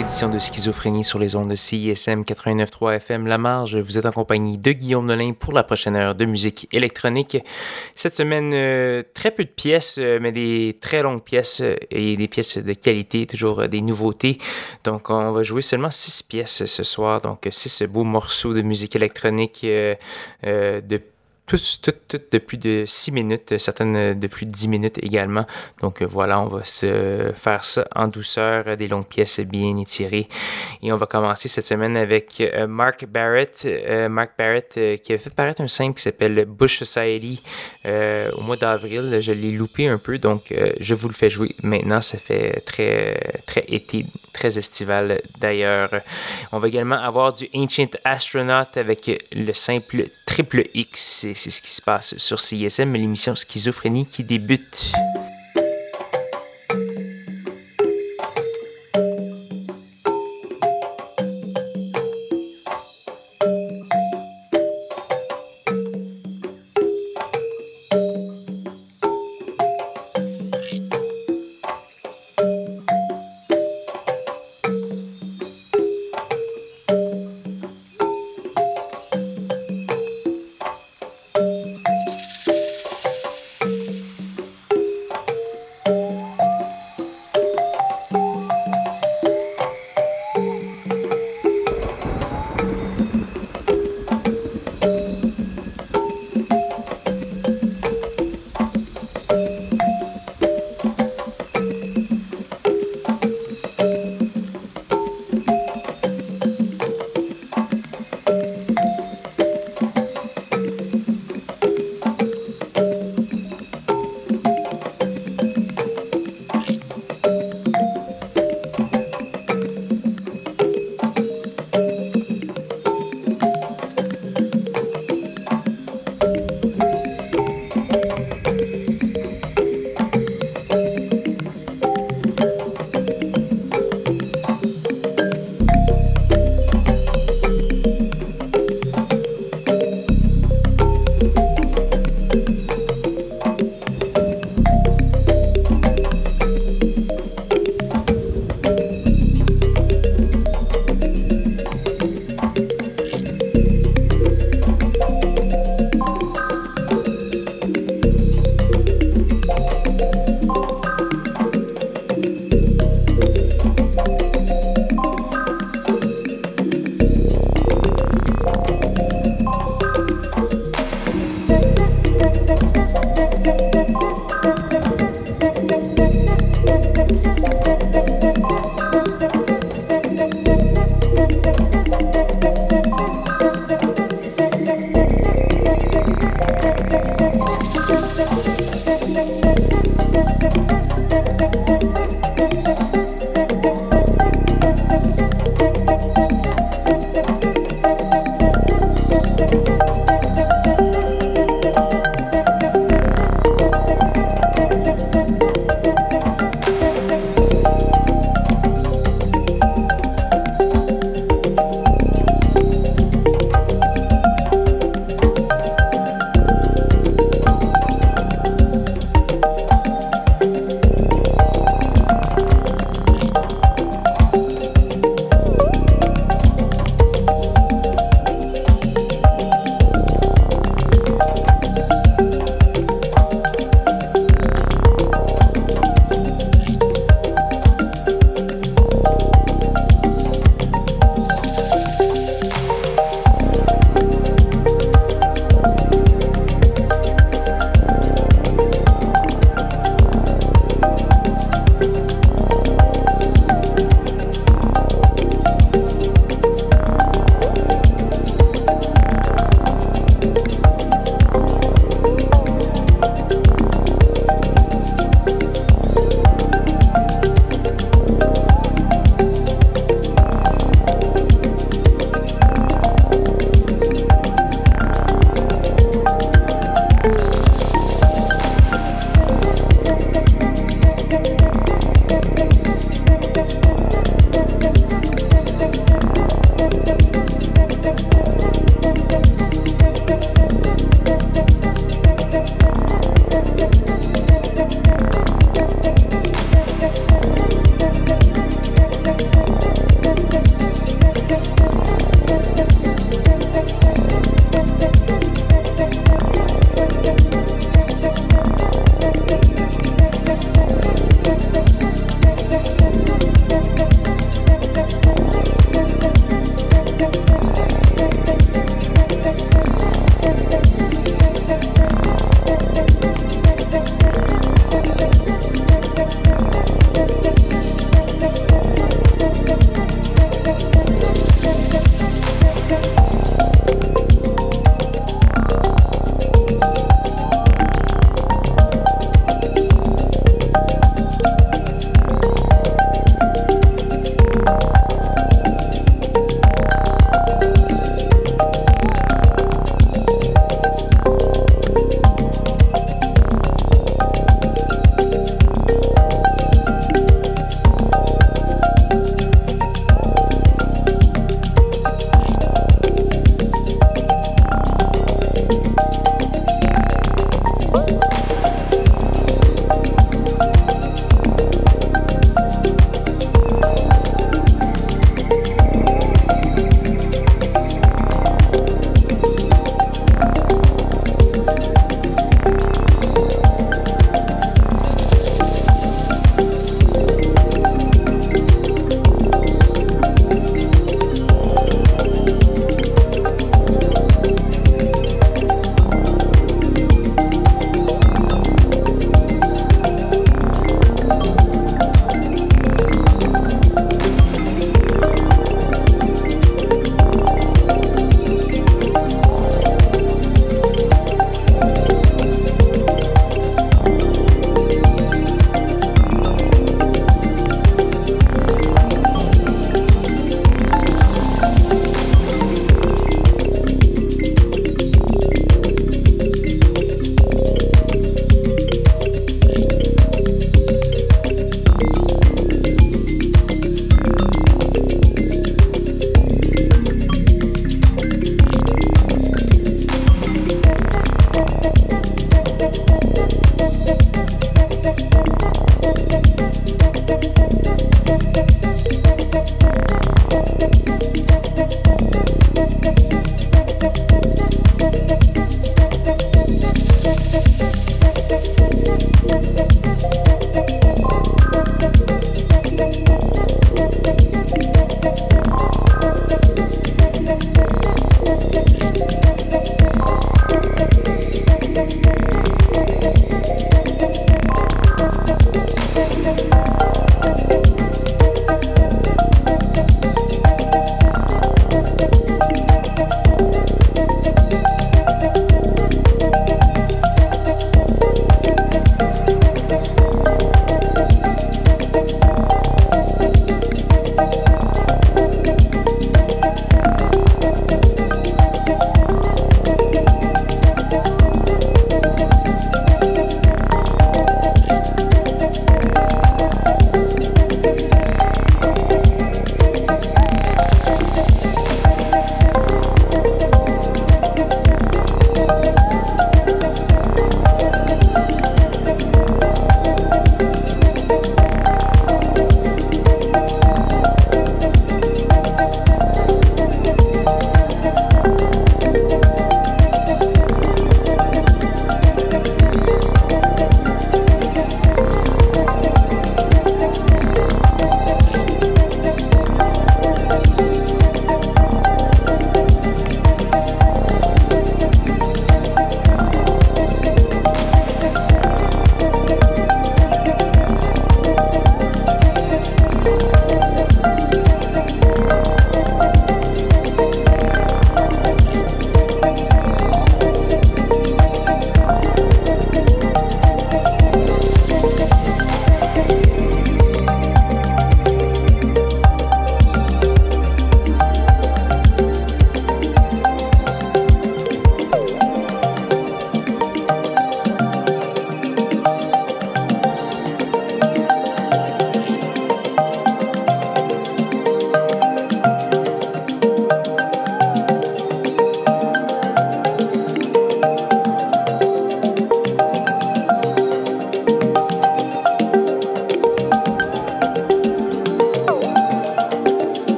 de Schizophrénie sur les ondes de CISM 89.3 FM La Marge. Vous êtes en compagnie de Guillaume Nolin pour la prochaine heure de musique électronique. Cette semaine, euh, très peu de pièces, euh, mais des très longues pièces euh, et des pièces de qualité, toujours des nouveautés. Donc, on va jouer seulement six pièces ce soir. Donc, six beaux morceaux de musique électronique de toutes, de plus de 6 minutes, certaines de plus de 10 minutes également. Donc euh, voilà, on va se faire ça en douceur, des longues pièces bien étirées. Et on va commencer cette semaine avec euh, Mark Barrett. Euh, Mark Barrett qui a fait paraître un simple qui s'appelle Bush Society au mois d'avril. Je l'ai loupé un peu, donc je vous le fais jouer maintenant. Ça fait très, très été, très estival d'ailleurs. On va également avoir du Ancient Astronaut avec le simple Triple X c'est ce qui se passe sur CISM, l'émission Schizophrénie qui débute.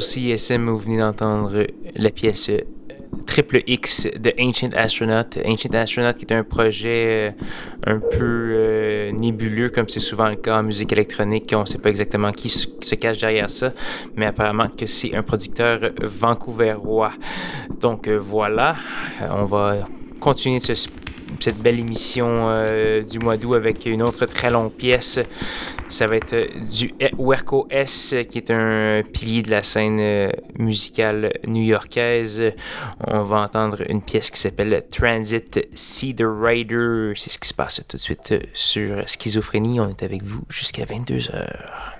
Sur CISM, vous venez d'entendre la pièce euh, Triple X de Ancient Astronaut. Ancient Astronaut qui est un projet euh, un peu euh, nébuleux, comme c'est souvent le cas en musique électronique. On ne sait pas exactement qui se cache derrière ça, mais apparemment que c'est un producteur vancouverois. Donc voilà, on va continuer de se cette belle émission euh, du mois d'août avec une autre très longue pièce. Ça va être euh, du Werco S, qui est un pilier de la scène euh, musicale new-yorkaise. On va entendre une pièce qui s'appelle Transit the Rider. C'est ce qui se passe tout de suite sur Schizophrénie. On est avec vous jusqu'à 22h.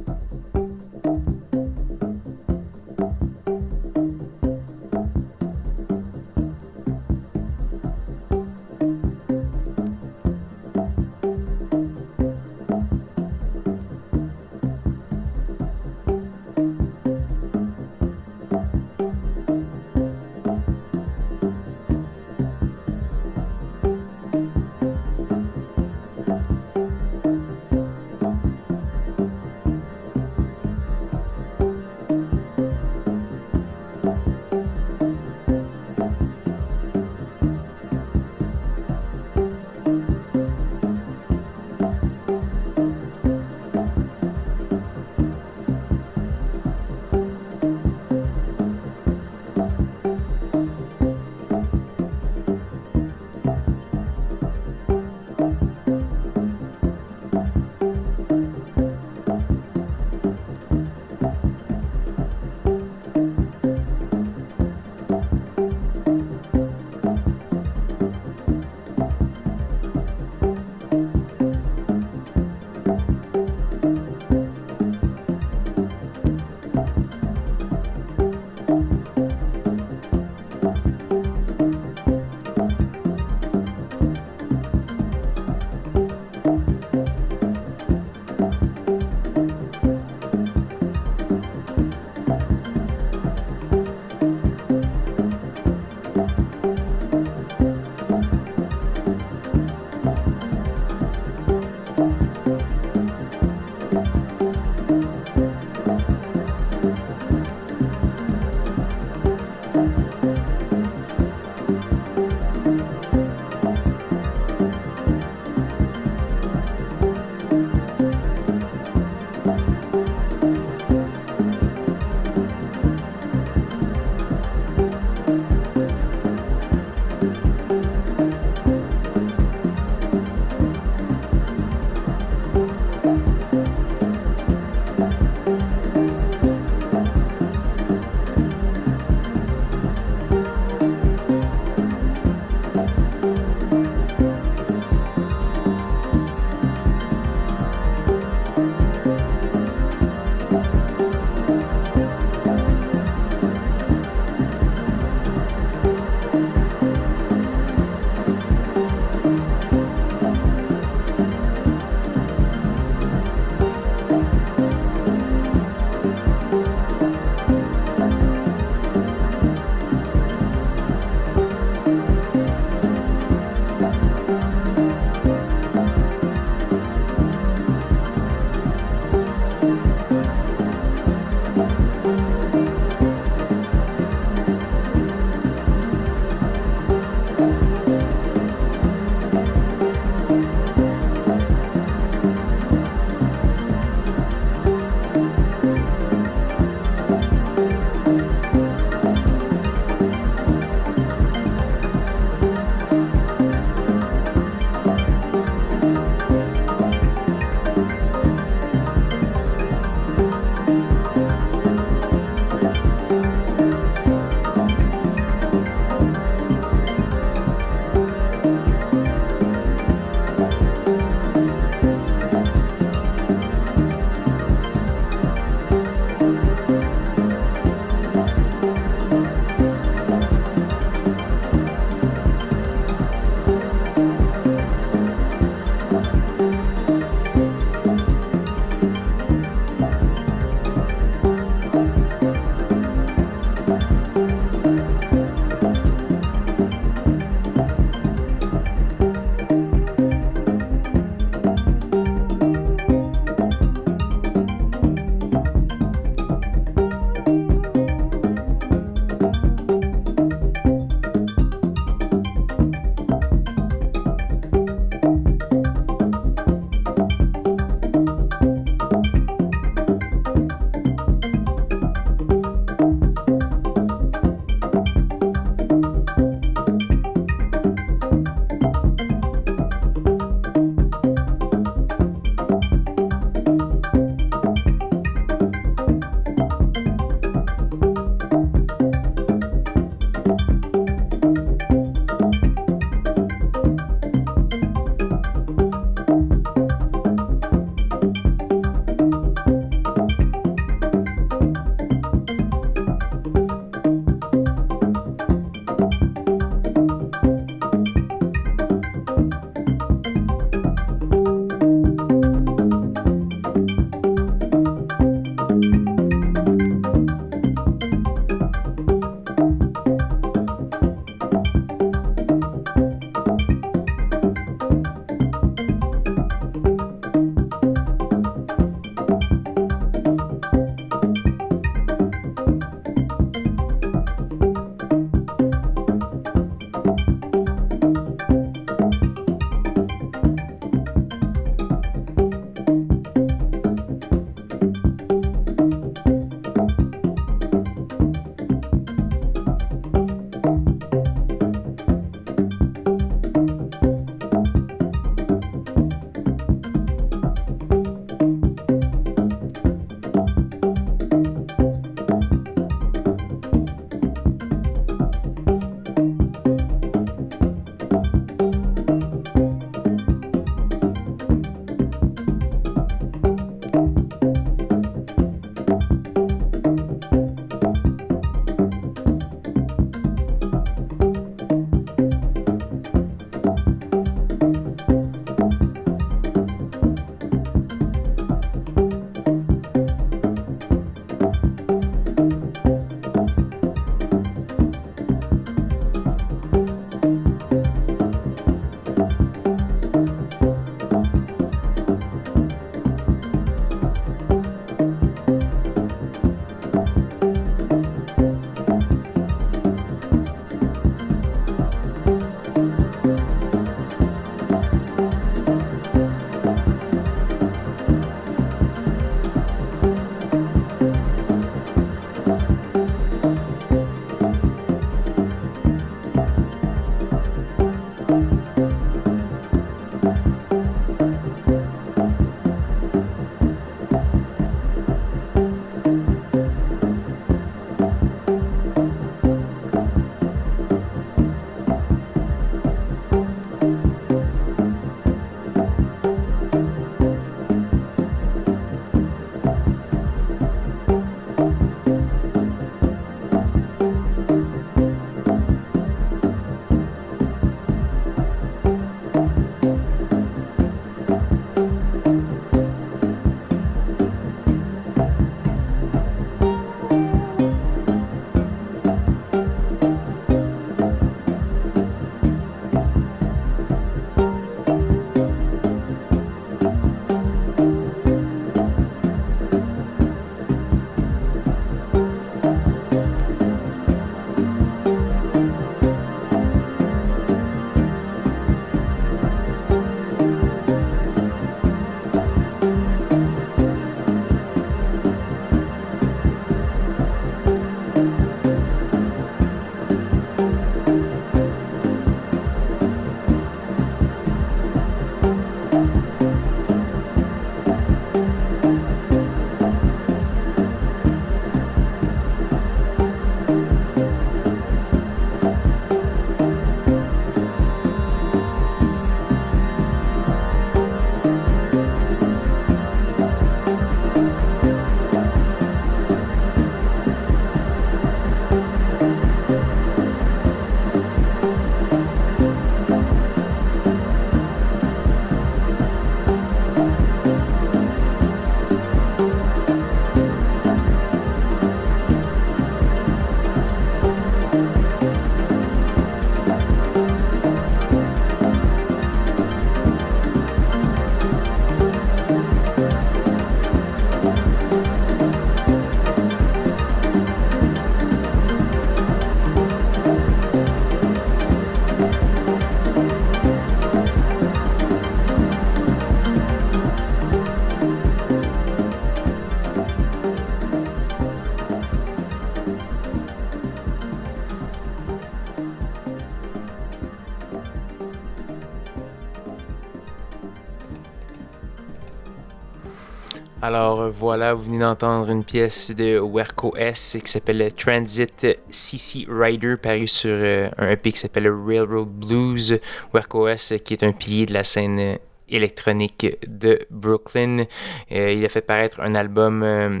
Alors voilà, vous venez d'entendre une pièce de Werco S qui s'appelle Transit CC Rider, paru sur euh, un EP qui s'appelle Railroad Blues. Werco S qui est un pilier de la scène électronique de Brooklyn. Euh, il a fait paraître un album euh,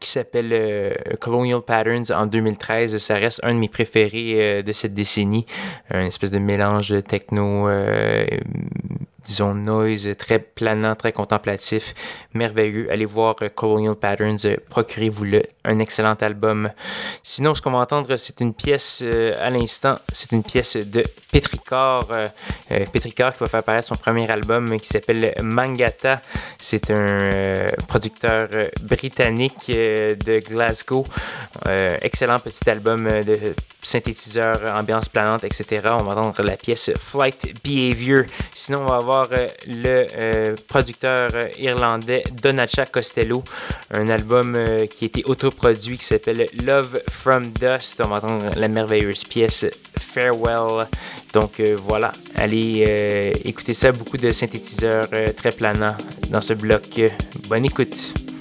qui s'appelle Colonial Patterns en 2013. Ça reste un de mes préférés de cette décennie. Un espèce de mélange techno disons, noise, très planant, très contemplatif, merveilleux. Allez voir euh, Colonial Patterns, euh, procurez-vous-le, un excellent album. Sinon, ce qu'on va entendre, c'est une pièce euh, à l'instant, c'est une pièce de Petricor. Petricor qui va faire apparaître son premier album qui s'appelle Mangata. C'est un producteur britannique de Glasgow. excellent petit album de synthétiseur, ambiance planante, etc. On va entendre la pièce Flight Behavior. Sinon, on va avoir euh, le euh, producteur euh, irlandais Donacha Costello, un album qui a été autoproduit qui s'appelle Love from Dust. On va entendre la merveilleuse pièce Farewell. Donc voilà, allez écouter ça, beaucoup de synthétiseurs très planants dans ce bloc. Bonne écoute.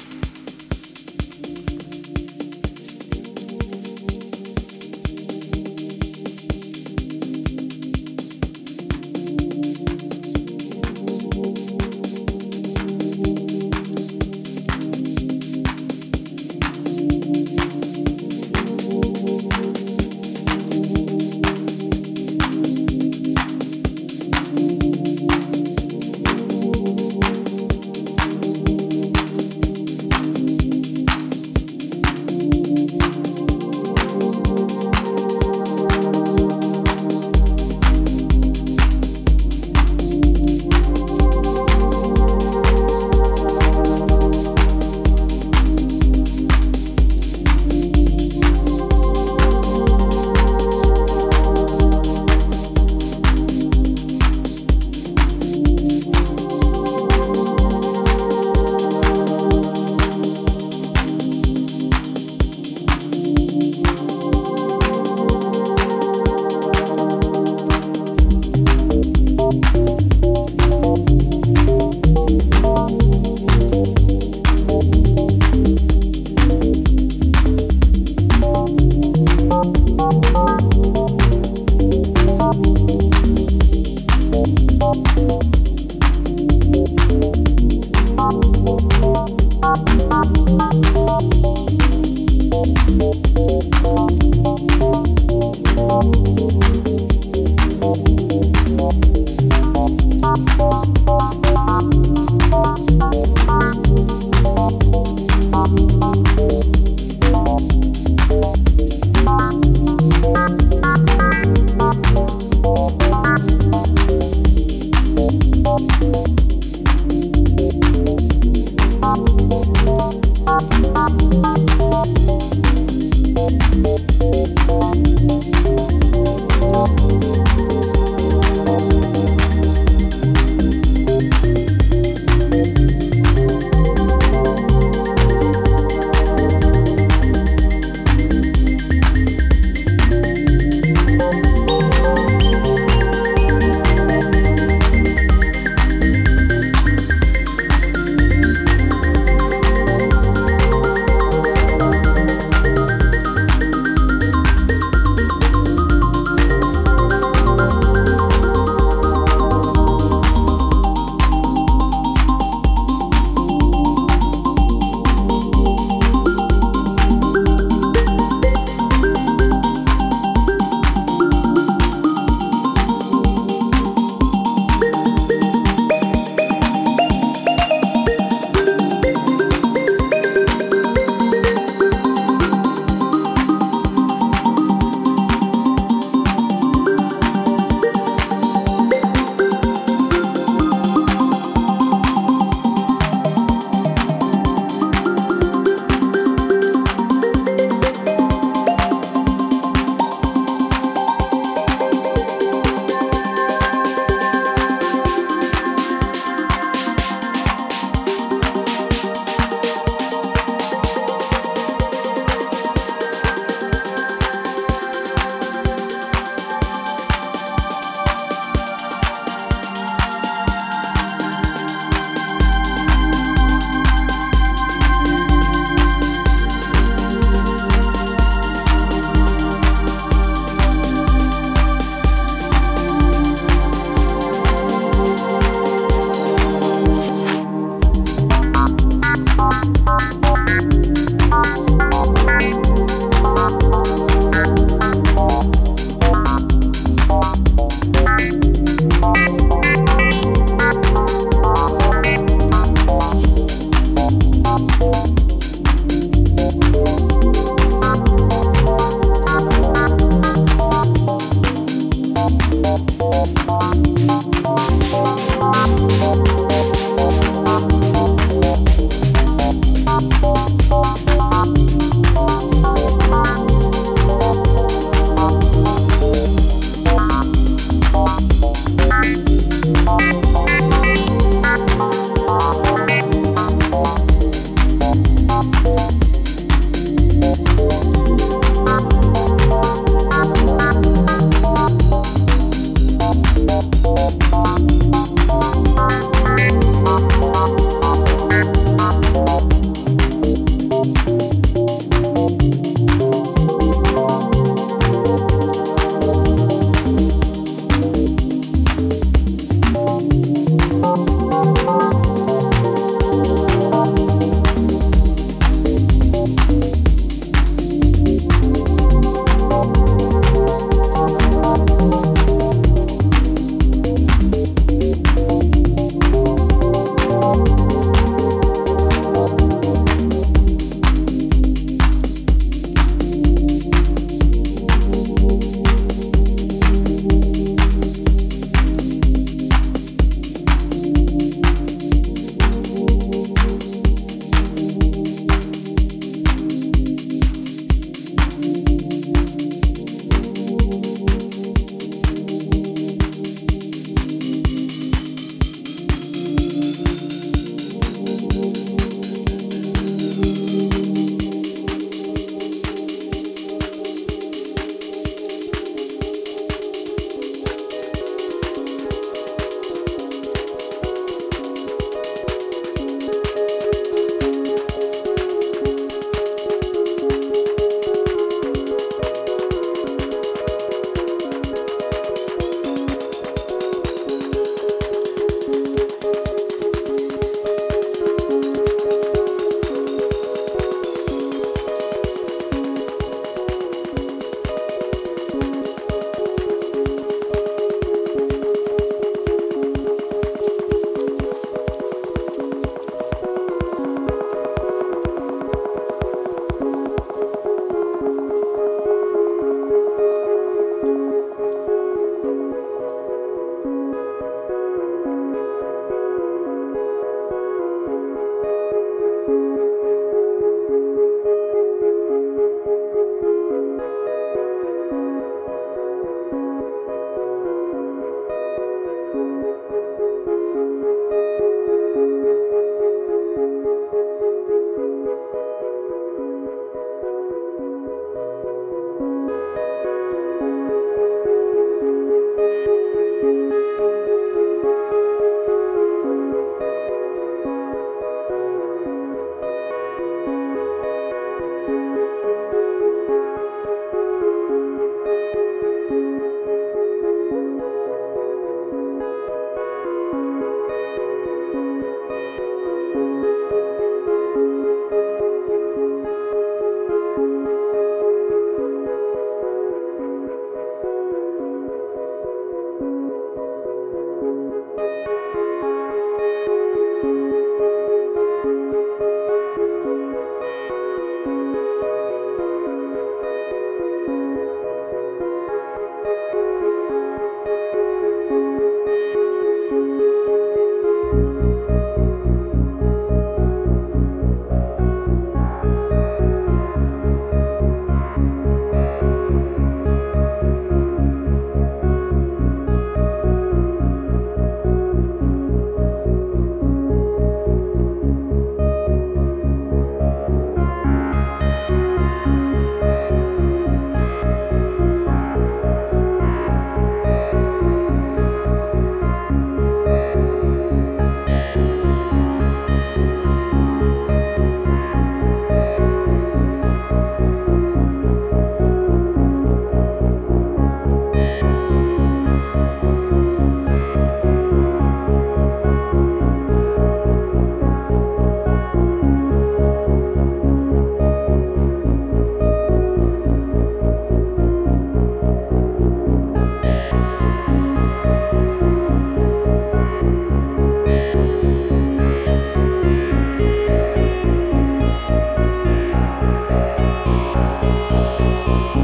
Thank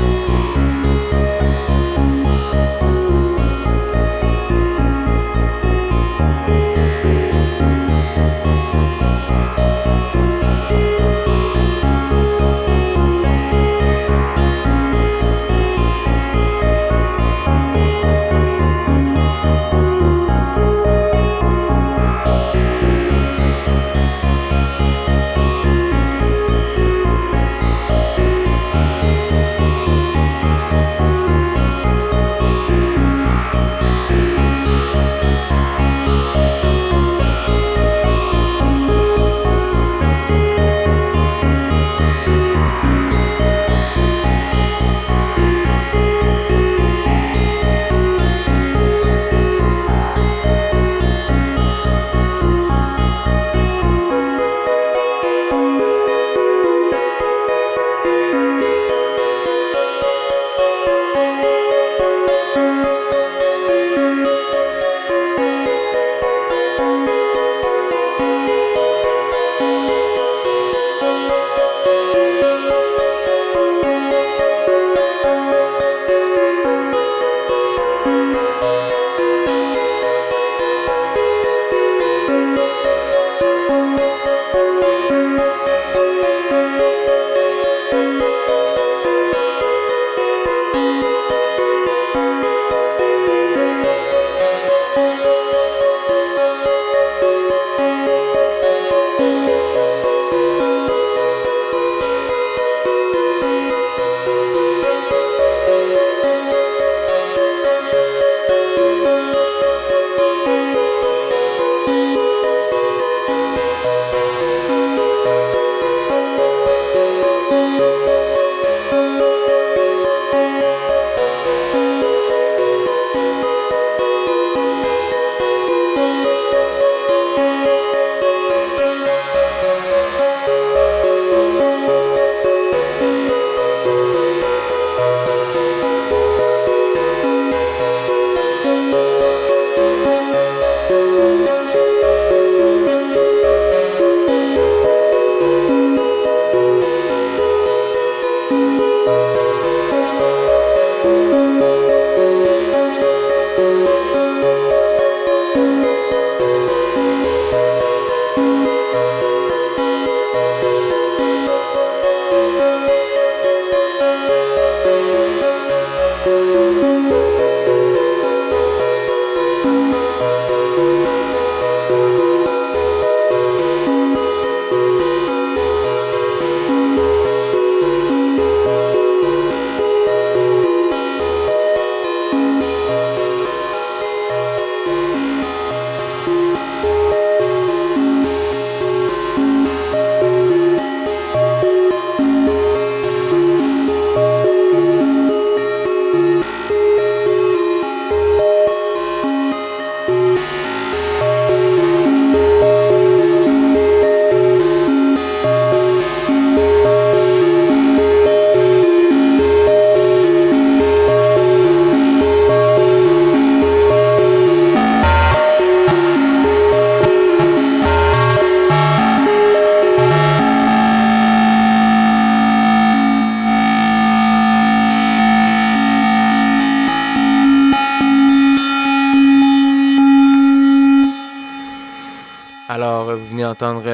Thank Música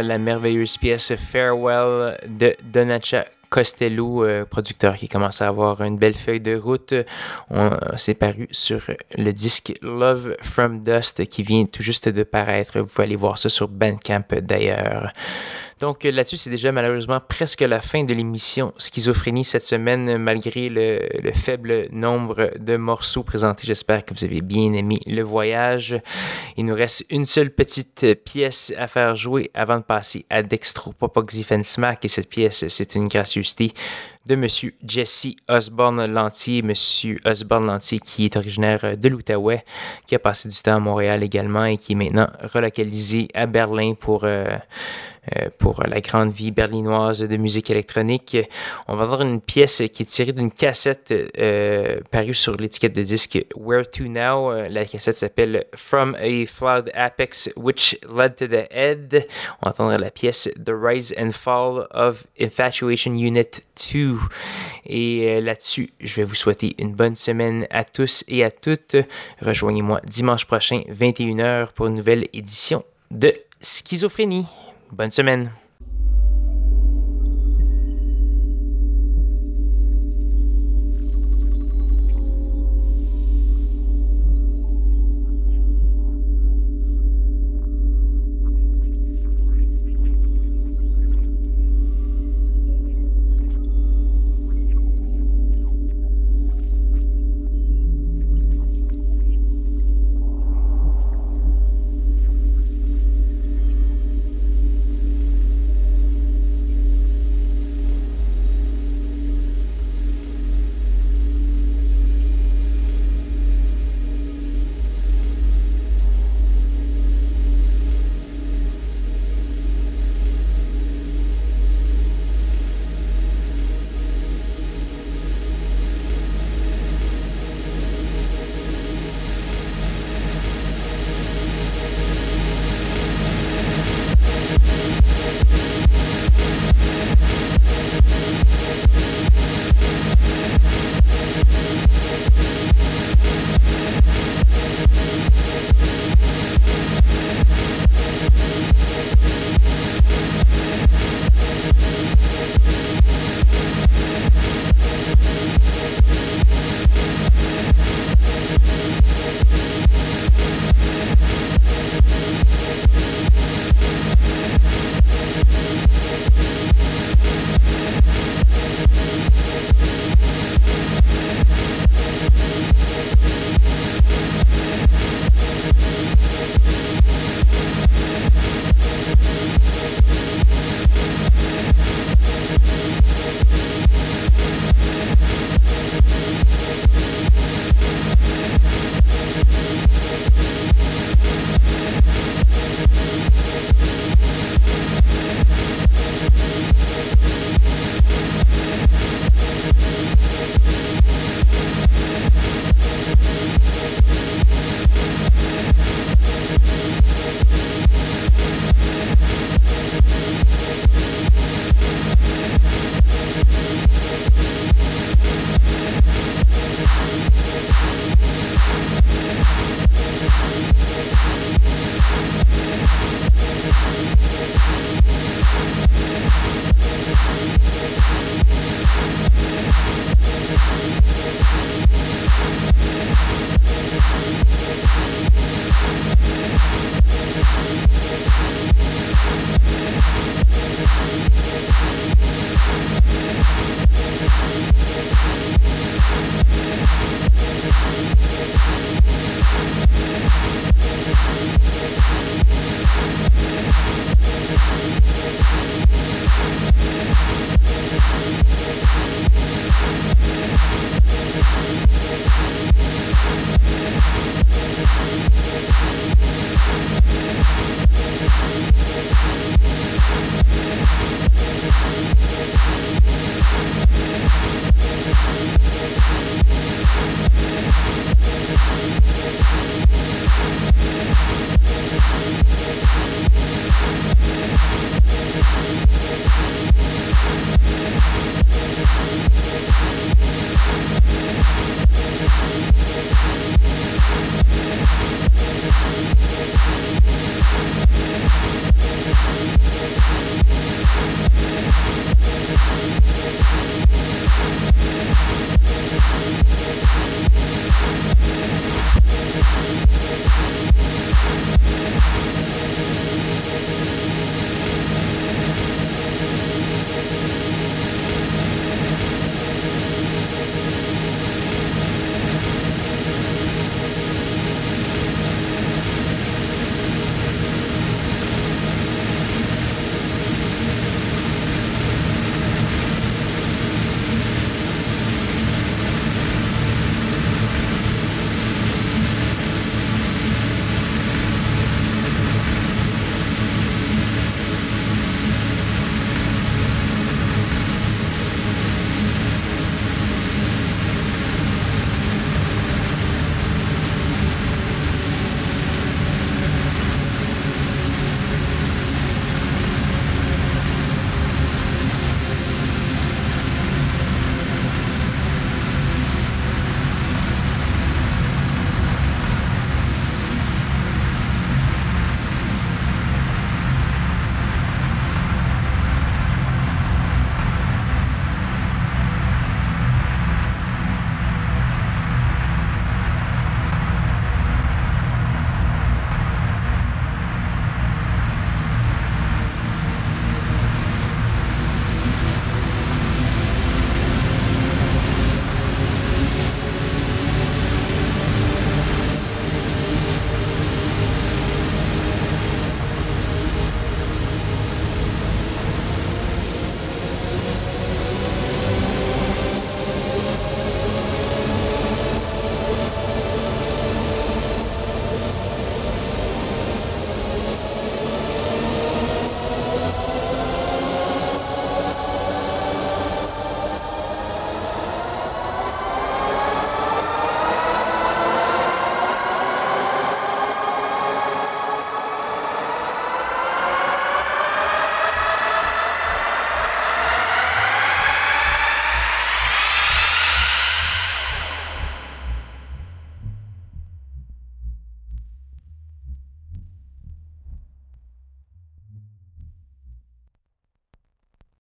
la merveilleuse pièce Farewell de Donacha Costello, euh, producteur qui commence à avoir une belle feuille de route. On s'est paru sur le disque Love from Dust qui vient tout juste de paraître. Vous pouvez aller voir ça sur Bandcamp d'ailleurs. Donc euh, là-dessus, c'est déjà malheureusement presque la fin de l'émission Schizophrénie cette semaine, malgré le, faible nombre de morceaux présentés. J'espère que vous avez bien aimé le voyage. Il nous reste une seule petite pièce à faire jouer avant de passer à Dextro Smack. Et cette pièce, c'est une gracieuseté de M. Jesse Osborne Lantier. M. Osborne Lantier qui est originaire de l'Outaouais, qui a passé du temps à Montréal également et qui est maintenant relocalisé à Berlin pour... Euh, euh, pour la grande vie berlinoise de musique électronique. On va voir une pièce qui est tirée d'une cassette euh, parue sur l'étiquette de disque Where to Now. La cassette s'appelle From a Flood Apex Which Led to the Head. On entendra la pièce The Rise and Fall of Infatuation Unit 2. Et là-dessus, je vais vous souhaiter une bonne semaine à tous et à toutes. Rejoignez-moi dimanche prochain, 21h, pour une nouvelle édition de Schizophrénie. Bonne semaine.